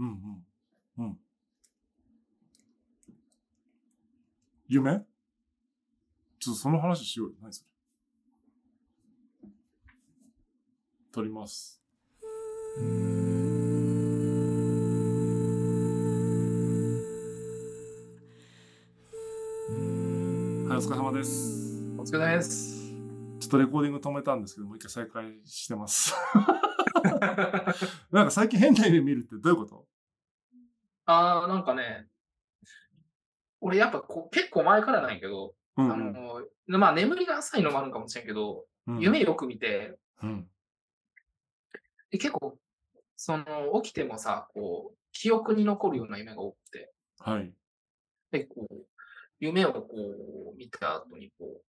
うんうん。うん。夢？ちょっとその話しようよ。何それ？撮ります。はい、お疲れ様です。お疲れ様です。ちょっとレコーディング止めたんですけど、もう一回再開してます。なんか最近変な夢見るってどういうこと？あー、なんかね、俺やっぱこう結構前からなんやけど、あうんうんの、まあ眠りが浅いのもあるんかもしれんけど、うん夢よく見て、うん。で結構、その、起きてもさ、こう、記憶に残るような夢が多くて、はい。で、こう、夢をこう、見た後に、こう、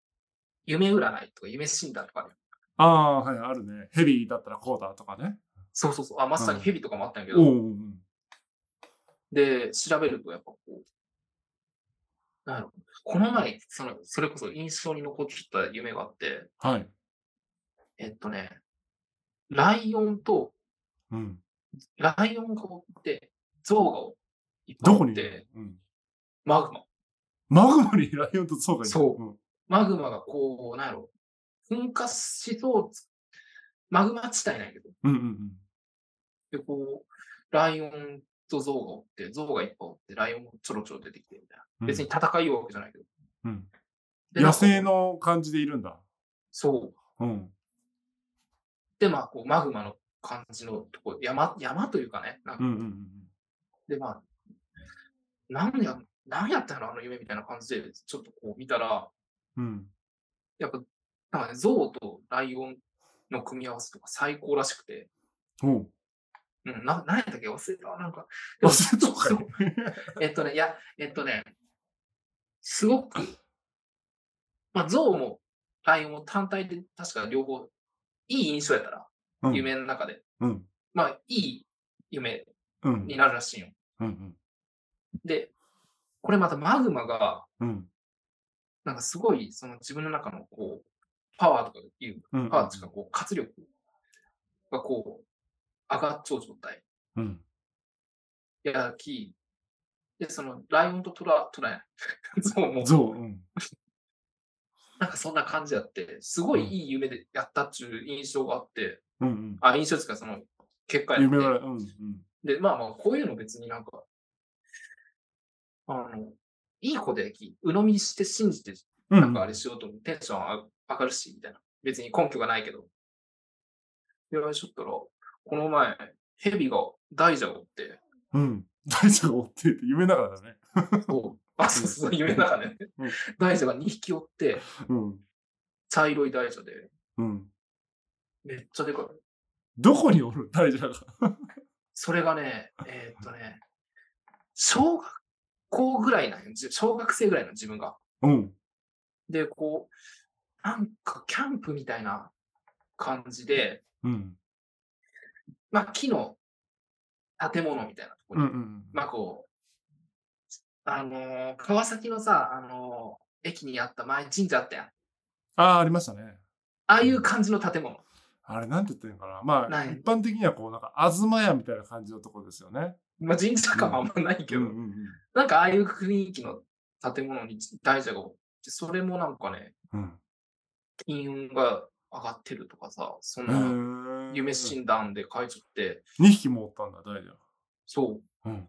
夢占いとか夢診断とかね、ああ、はい、あるね。ヘビーだったらこうだとかね。そうそうそう、あ、まさにヘビとかもあったんやけおど、うおうおうで、調べるとやっぱこう、なんやろこの前、その、それこそ印象に残ってた夢があって、はい。えっとね、ライオンと、うん。ライオンがおって、象がおいっぱいどこにいおって、うん。マグマ。マグマにライオンとゾウがいる。そううん。マグマがこう、なんやろ、噴火しそう、マグマ地帯なんやけど、うんうんで、こう、ライオンと象がおって、象がいっぱいおって、ライオンもちょろちょろ出てきてみたいな。うん。別に戦いようわけじゃないけど。うん。で野生。の感じでいるんだ。そう。うん。で、まあ、こう、マグマの感じのとこ、山、山というかね、なんかうんうんうんで、まあ、なんや、なんやったのあの夢みたいな感じで、ちょっとこう見たら、うん。うん。やっぱ、なんかね、象とライオンの組み合わせとか最高らしくて、おう。うん、な、なんやったっけ？忘れた。なんか、忘れた えっとね、いや、えっとね、すごく、まあ、象もライオンも単体で確か両方、いい印象やったら、うん夢の中で。うん。まあ、いい夢うん。になるらしいよ。うんで、これまたマグマが、うん。うん。なんかすごい、その自分の中のこう、パワーとかいう、うん。パワーとかこう、活力がこう、上がっちゃう状態。うん。やき、で、その、ライオンとトラ、トラや。そう、もう、ゾウ。うん。なんかそんな感じやって、すごいいい夢でやったっていう印象があって、うんうん。あ、印象ですか、その、結果やって夢は、うんうん。で、まあまあ、こういうの別になんか、あの、いい子でき、鵜呑みにして信じて、うん。なんかあれしようと思って、テンション上がるし、みたいな。別に根拠がないけど。で、あれしょったら、この前、ヘビが大蛇を追って、うん。大蛇が追ってって夢ながらだね。そう、あ、そうそう、夢の中で、ねうん大蛇が2匹追って、うん。茶色い大蛇で、うん。めっちゃでかい。どこにおる大蛇が？それがね、えーっとね、小学校ぐらいなんよ。じ小学生ぐらいの自分が。うん。で、こう、なんかキャンプみたいな感じで、うん。まあ木の建物みたいなところに、うんうん。まあこう、あのー川崎のさ、あのー駅にあった前神社あったやん。ああ、ありましたね。ああいう感じの建物。あれ、なんて言ってんのかな。まあ、一般的にはこう、なんか、東屋みたいな感じのとこですよね。まあ神社感はあんまないけど、うんうんうん。なんかああいう雰囲気の建物に大蛇がおって、それもなんかね、うん。金運が上がってるとかさ、そんへなー夢診断で書いちゃって、2匹もおったんだ、大蛇。そう、うん。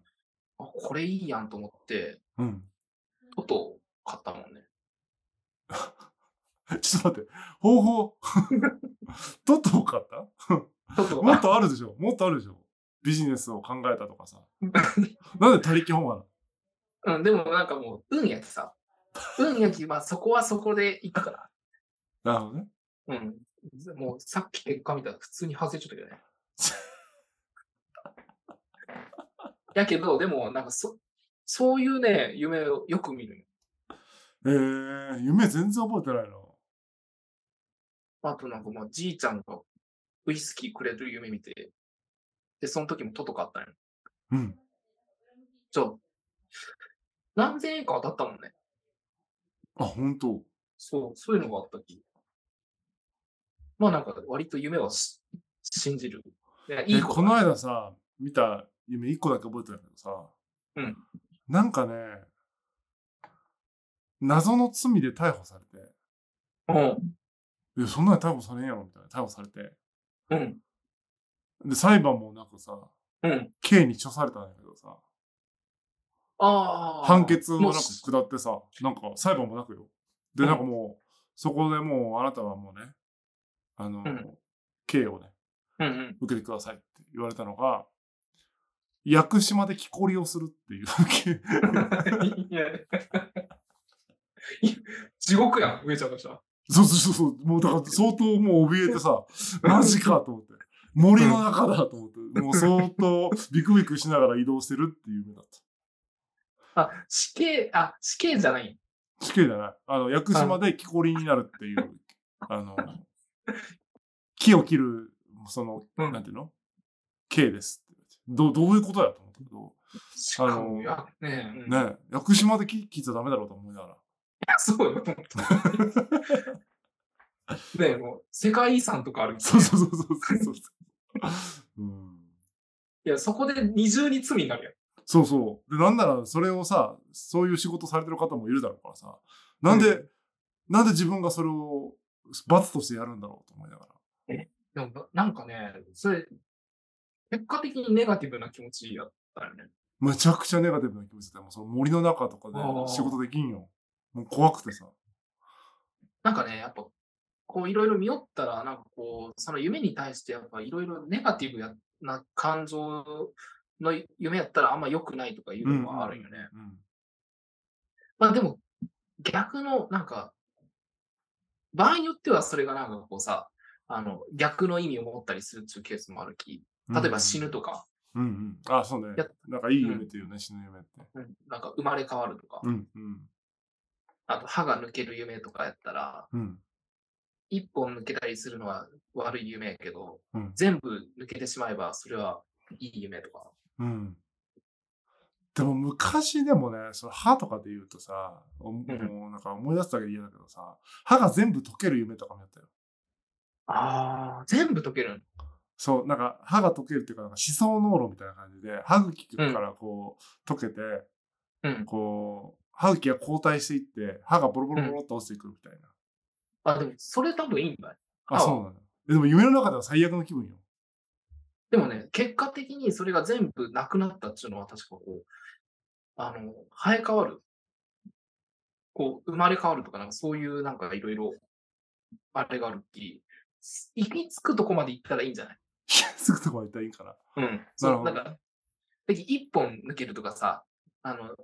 あ、これいいやんと思って、うん。トト買ったもんね。ちょっと待って、方法、トットを買った？トトもっとあるでしょもっとあるでしょビジネスを考えたとかさ。なんで他力本願うん、でもなんかもう、運やきさ。運やき、まあそこはそこでいくから。なるほどね。うん。もうさっき結果見たら普通に外れちゃったけどね。やけど、でもなんかそ、そういうね、夢をよく見るよ。えー、夢全然覚えてないな。あとなんかまあじいちゃんがウイスキーくれる夢見て、で、その時もトト買ったんよ。うん。じゃあ、何千円か当たったもんね。あ、本当そう、そういうのがあったき。まあなんか割と夢はし信じる。いやいこの間さ、見た夢一個だけ覚えてるんだけどさ、うんなんかね、謎の罪で逮捕されて、うん。いや、そんなに逮捕されんやろみたいな逮捕されて、うん。で、裁判もなくさ、うん。刑に処されたんやけどさ、ああ。判決もなんか下ってさ、なんか裁判もなくよ。で、うんなんかもう、そこでもうあなたはもうね、あの、うん刑をね、うんうん。受けてくださいって言われたのが、屋久島で木こりをするっていう。いや地獄やん、上ちゃんとしたら。そうそうそう、もうだから相当もう怯えてさ、マジかと思って。森の中だと思って、もう相当ビクビクしながら移動してるっていう夢だった。あ、死刑、あ、死刑じゃない。死刑じゃない。あの、屋久島で木こりになるっていう、あの、木を切る、その、うんなんていうの？刑ですってどう。どういうことやと思ったけど、しかも、や、ねえ、うんねえ、屋久島で木切っちゃダメだろうと思いながら。そうよ、と思った。ねえ、もう、世界遺産とかある。そうそうそうそうそうそう。うんいや、そこで二重に罪になるやん。そうそう。で、なんなら、それをさ、そういう仕事されてる方もいるだろうからさ、なんで、うなんで自分がそれを罰としてやるんだろうと思いながら。でもな、なんかね、それ、結果的にネガティブな気持ちやったよね。めちゃくちゃネガティブな気持ちで、もうその森の中とかで仕事できんよ。もう怖くてさ。なんかね、やっぱ、こういろいろ見よったら、なんかこう、その夢に対してやっぱいろいろネガティブやな感情の夢やったらあんま良くないとかいうのはあるよね。うん。まあでも、逆の、なんか、場合によってはそれがなんかこうさ、あの、逆の意味を持ったりするっていうケースもあるき、例えば死ぬとか、うんうん。あ、そうねや。なんかいい夢っていうね、死ぬ夢って。うんなんか生まれ変わるとか、うんうん。あと歯が抜ける夢とかやったら、うん。一本抜けたりするのは悪い夢やけど、うん全部抜けてしまえばそれはいい夢とか。うん。でも昔でもね、その歯とかで言うとさ、おもうなんか思い出すだけで嫌だけどさ、歯が全部溶ける夢とかもやったよ。ああ、全部解けるんそう、なんか歯が溶けるっていうか、なんか思想濃炉みたいな感じで、歯茎からこう溶けて、うん。こう、歯茎が後退していって、歯がボロボロボロっと落ちてくるみたいな。あ、でもそれ多分いいんだよ。あ、そうなのよ。でも夢の中では最悪の気分よ。でもね、結果的にそれが全部なくなったっていうのは確かこう、あの、生え変わる。こう、生まれ変わるとか、なんかそういうなんかいろいろ、あれがあるき、行き着くとこまで行ったらいいんじゃない？すぐとこまで行ったらいいんかな。うん。そう、なんか、で一本抜けるとかさ、あの、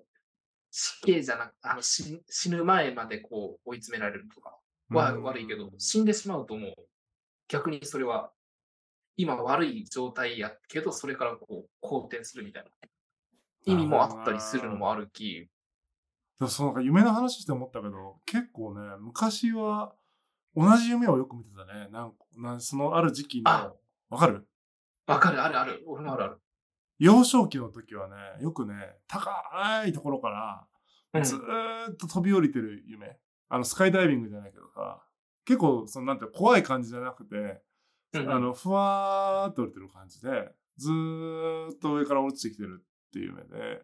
死刑じゃなく、あの死死ぬ前までこう追い詰められるとかはうん悪いけど、死んでしまうともう、逆にそれは、今悪い状態やけど、それからこう、好転するみたいな。意味もあったりするのもあるき、でもそのなんか夢の話して思ったけど、結構ね、昔は同じ夢をよく見てたね。なんなんそのある時期のあ、わかる？わかる、あるある、俺もあるある。幼少期の時はね、よくね、高いところからうん。ずーっと飛び降りてる夢。あの、スカイダイビングじゃないけどさ、結構、そのなんていうの怖い感じじゃなくて、うんあの、ふわーっと降りてる感じで、ずーっと上から落ちてきてるっていう夢で、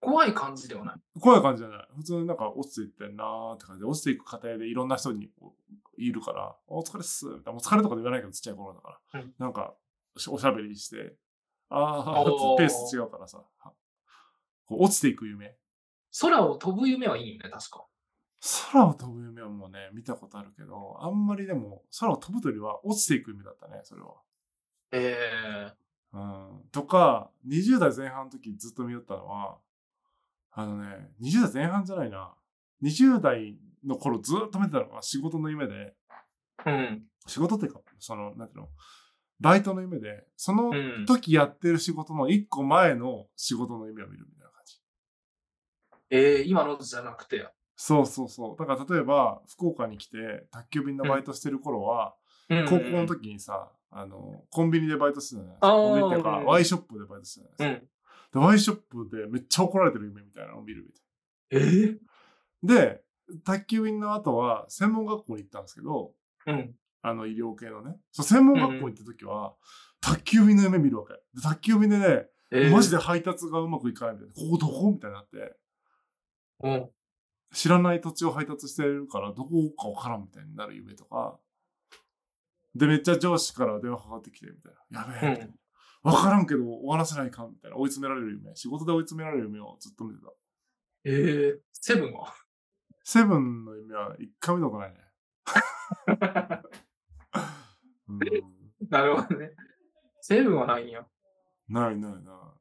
怖い感じではない。怖い感じじゃない。普通になんか落ちていってんなーって感じで、落ちていく過程でいろんな人にいるから、お疲れっす。みたいな。もう疲れとかで言わないけど、ちっちゃい頃だから。うんなんか、おしゃべりして、あーペース違うからさ、落ちていく夢。空を飛ぶ夢はいいよね、確か。空を飛ぶ夢はもうね、見たことあるけど、あんまりでも、空を飛ぶというよりは落ちていく夢だったね、それは。ええうん。とか、20代前半の時ずっと見よったのは、あのね、20代前半じゃないな。20代の頃ずっと見てたのが仕事の夢で、うん。仕事っていうか、その、なんていうの、バイトの夢で、そのうん。時やってる仕事の一個前の仕事の夢を見るみたいな感じ。ええ今のじゃなくて。そうそうそう。だから例えば、福岡に来て宅急便のバイトしてる頃は、うん高校の時にさ、あの、コンビニでバイトしてたじゃないですか。コンビニっていうか、うんワイショップでバイトしてたじゃないですか。うん。で、ワイショップでめっちゃ怒られてる夢みたいなのを見るみたいええな。で、宅急便の後は専門学校に行ったんですけど、うん。あの医療系のね。そう、専門学校に行った時は、宅急便の夢見るわけ。で宅急便でね、えマジで配達がうまくいかないみたいな。ここどこ？みたいになって。うん。知らない土地を配達してるから、どこかわからんみたいになる夢とか。で、めっちゃ上司から電話かかってきて、みたいな。やべえ、みたいな。わからんけど終わらせないかん、みたいな。追い詰められる夢。仕事で追い詰められる夢をずっと見てた。えー、セブンは？セブンの夢は一回見たことないね。うん、なるほどね。セブンはないんや。ないないない。だか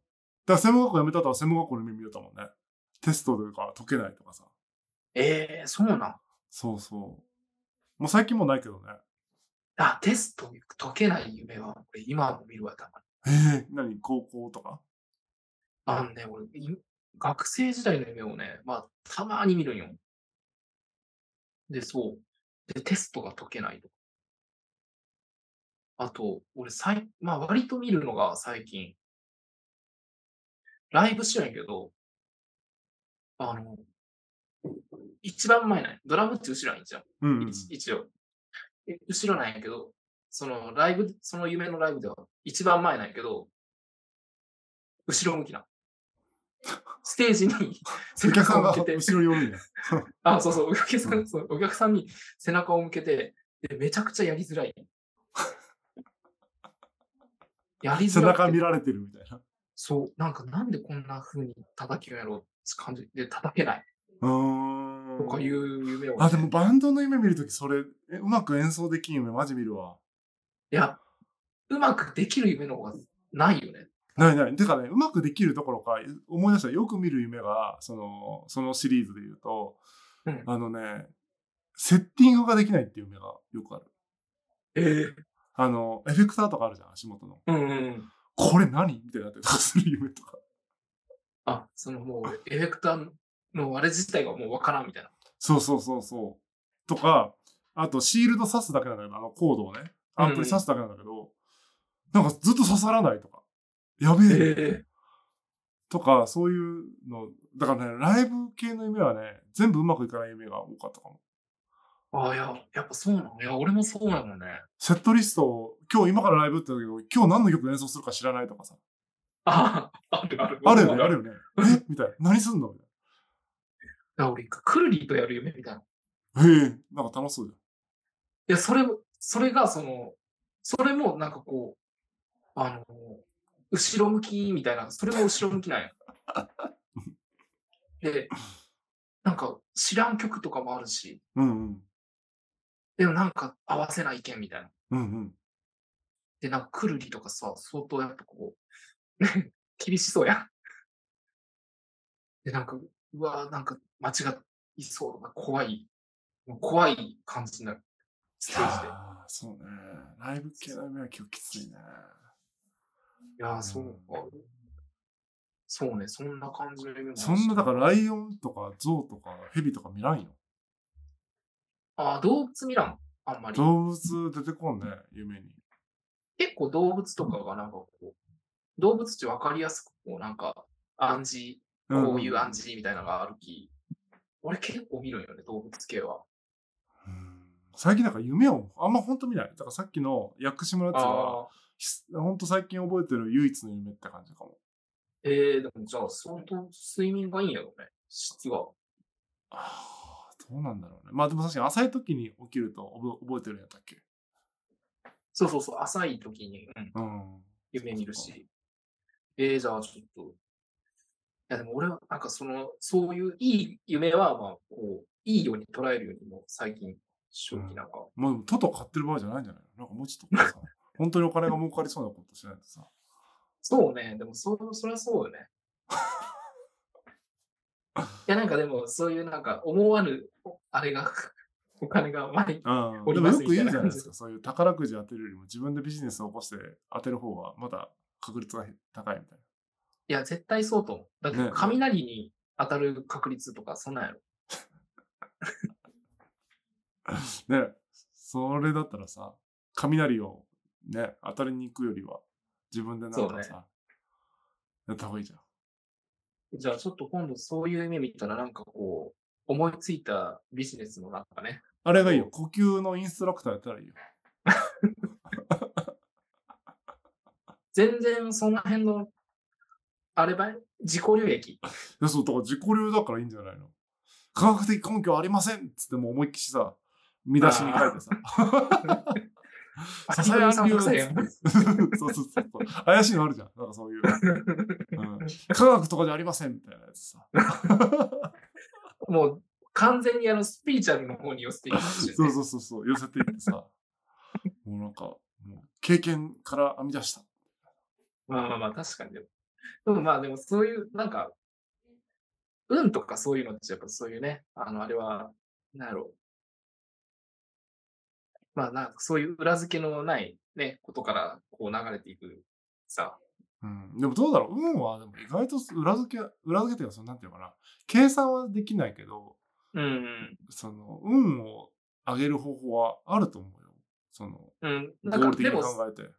ら専門学校辞めた後は専門学校の夢見れたもんね。テストとか解けないとかさ。えー、そうなん？そうそう。もう最近もうないけどね。あ、テスト解けない夢は、俺今も見るわ、たまに。ええ何？高校とか？あのね、俺、い学生時代の夢をね、まあ、たまに見るんよ。で、そう。で、テストが解けないとか。あと、俺、さい、まあ、割と見るのが最近、ライブしないけど、あの、一番前ない。ドラムって後ろなんじゃん。うん、うん。一一応。え後ろなんやけど、そのライブ、その夢のライブでは一番前なんやけど、後ろ向きな。ステージに背 お客さんが中を向けて、後ろ寄るんや。あ、そうそう、お客さうんん、そうお客さんに背中を向けて、でめちゃくちゃやりづらい。やり背づらくて中見られてるみたいな。そう、なんかなんでこんな風に叩きをやろうって感じで叩けないうーん。とかいう夢を、ね。あ、でもバンドの夢見るとき、それ、えうまく演奏できん夢、マジ見るわ。いや、うまくできる夢の方がないよね。ないない。てかね、うまくできるどころか、思い出したよく見る夢が、その、そのシリーズで言うと、うんあのね、セッティングができないっていう夢がよくある。ええあの、エフェクターとかあるじゃん、足元の。うんうん。これ何みたいになってする夢とか。あ、そのもう、エフェクターのあれ自体がもうわからんみたいな。そうそうそうそう。とか、あとシールド刺すだけなんだけど、あのコードをね、アンプに刺すだけなんだけど、なんかずっと刺さらないとか。やべえ。えとか、そういうの、だからね、ライブ系の夢はね、全部うまくいかない夢が多かったかも。ああ、いや、やっぱそうなの？いや、俺もそうなのね。セットリストを、今日今からライブって言うんだけど、今日何の曲演奏するか知らないとかさ。ああ、あるある。あるよね、あるよ。よね。え？みたいな。何すんの？みたいいや俺、クルリーとやる夢みたいな。へえ、なんか楽しそうじや、それも、それが、その、それもなんかこう、あの、後ろ向きみたいな、それも後ろ向きなんや。で、なんか知らん曲とかもあるし、ゃん。うんうん。でもなんか合わせないけんみたいな。うんうん。で、なんかクルリとかさ、相当やっぱこう、ね、厳しそうやん。で、なんか、うわなんか間違いそうな怖い、怖い感じになる。ステージで。いああ、そうね。ライブ系の夢は今日きついね。やー、そうか。そうね、そんな感じの夢そんな、だからライオンとかゾウとかヘビとか見らんよ。あー動物見らん、あんまり。動物出てこんね、夢に。結構動物とかがなんかこう、動物って分かりやすく、こうなんか暗示、こういう暗示みたいなのがあるき、俺結構見るんよね、動物系は。うん最近なんか夢をあんま本当見ない。だからさっきの薬師村は、本当最近覚えてる唯一の夢って感じかも。えー、でもじゃあ相当睡眠がいいんやろね、質が。ああ、どうなんだろうね。まあでも確かに浅い時に起きると覚え覚えてるんやったっけ？そうそうそう、浅い時に、うん、うん。夢見るし。えー、じゃあちょっと。いやでも俺はなんかその、そういういい夢は、まあ、こう、いいように捉えるようにも最近、正直なんか、まあでもトト買ってる場合じゃないんじゃないの？なんかもうちょっとさ、本当にお金が儲かりそうなことしないとさ。そうね、でもそそりゃそうよね。いやなんかでもそういうなんか思わぬあれがお金が前にうん。おりますでもよく言うじゃなないですか。そういう宝くじ当てるよりも自分でビジネスを起こして当てる方がまだ確率が高いみたいいや絶対そうと思う。だってね雷に当たる確率とかそんなんやろ。な。ね、それだったらさ、雷をね、当たりに行くよりは自分でなんかさ、やった方がいいじゃん。じゃあちょっと今度そういう夢見たらなんかこう思いついたビジネスのなんかね。あれがいいよ。呼吸のインストラクターやったらいいよ。全然その辺の、あればい自己流益。いや、そう、だから自己流だからいいんじゃないの？科学的根拠ありませんっつってもう思いっきしさ、見出しに書いてさ。ささや うそうそうそう。怪しいのあるじゃん。なんかそういう。うん、科学とかじゃありませんみたいなやつさ。もう完全にあのスピーチャルの方に寄せていきますよね。そうそうそうそう。寄せていってさ。もうなんか、もう経験から編み出した。まあまあまあ、確かにでも。でもまあでもそういう、なんか、運とかそういうのってやっぱそういうね、あの、あれは、なんやろう。まあなんかそういう裏付けのないね、ことからこう流れていくさ。うん、でもどうだろう運はでも意外と裏付け、裏付けっていうか、そのなんていうのかな。計算はできないけど、うんその、運を上げる方法はあると思うよ。その、うん。うん。合なんかでも、理的に考えて。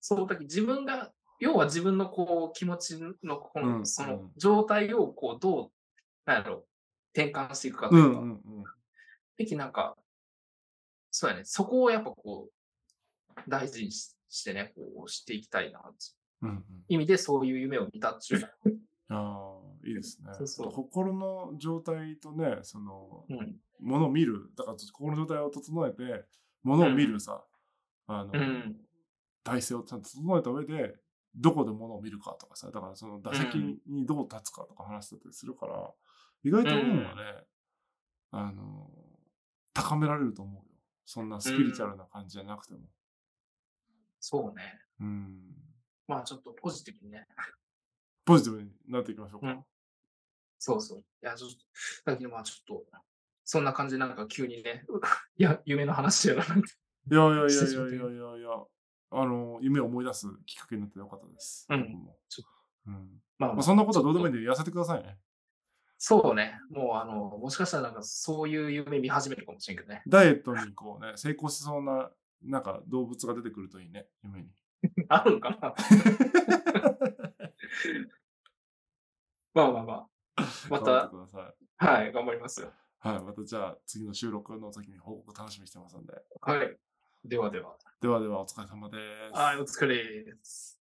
そうだけど自分が、要は自分のこう気持ちのこの、うんそのうん状態をこうどう、なんやろう、転換していくかとういうんか。うんうん。べきなんか、そうやね、そこをやっぱこう、大事にししてね、こうしていきたいな、うんうん。意味でそういう夢を見たっていう。ああ、いいですね。そうそう心の状態とね、その、うん。ものを見る。だから心の状態を整えて、ものを見るさ、あの、うん体勢をちゃんと整えた上で、どこでものを見るかとかさ、だからその打席にどう立つかとか話してたりするから、意外と運はね、あの、高められると思うよ。そんなスピリチュアルな感じじゃなくても。そうね。うん。まあちょっとポジティブにね。ポジティブになっていきましょうか。うんそうそう。いや、ちょっと、だけどまあちょっと、そんな感じでなんか急にね、いや、夢の話やななんて。いやいやいやいやいやいや、あの、夢を思い出すきっかけになってよかったです。うんうんまあ、まあ、そんなことはどうでもいいんで、痩せてくださいね。そうね。もうあの、もしかしたらなんかそういう夢見始めるかもしれんけどね。ダイエットにこうね、成功しそうな、なんか動物が出てくるといいね、夢に。あるのかな まあまあまあ。また。はい、頑張りますよ。はい、またじゃあ次の収録の時に報告楽しみにしてますんで。はい。ではでは。ではではお疲れ様です。はい、お疲れです。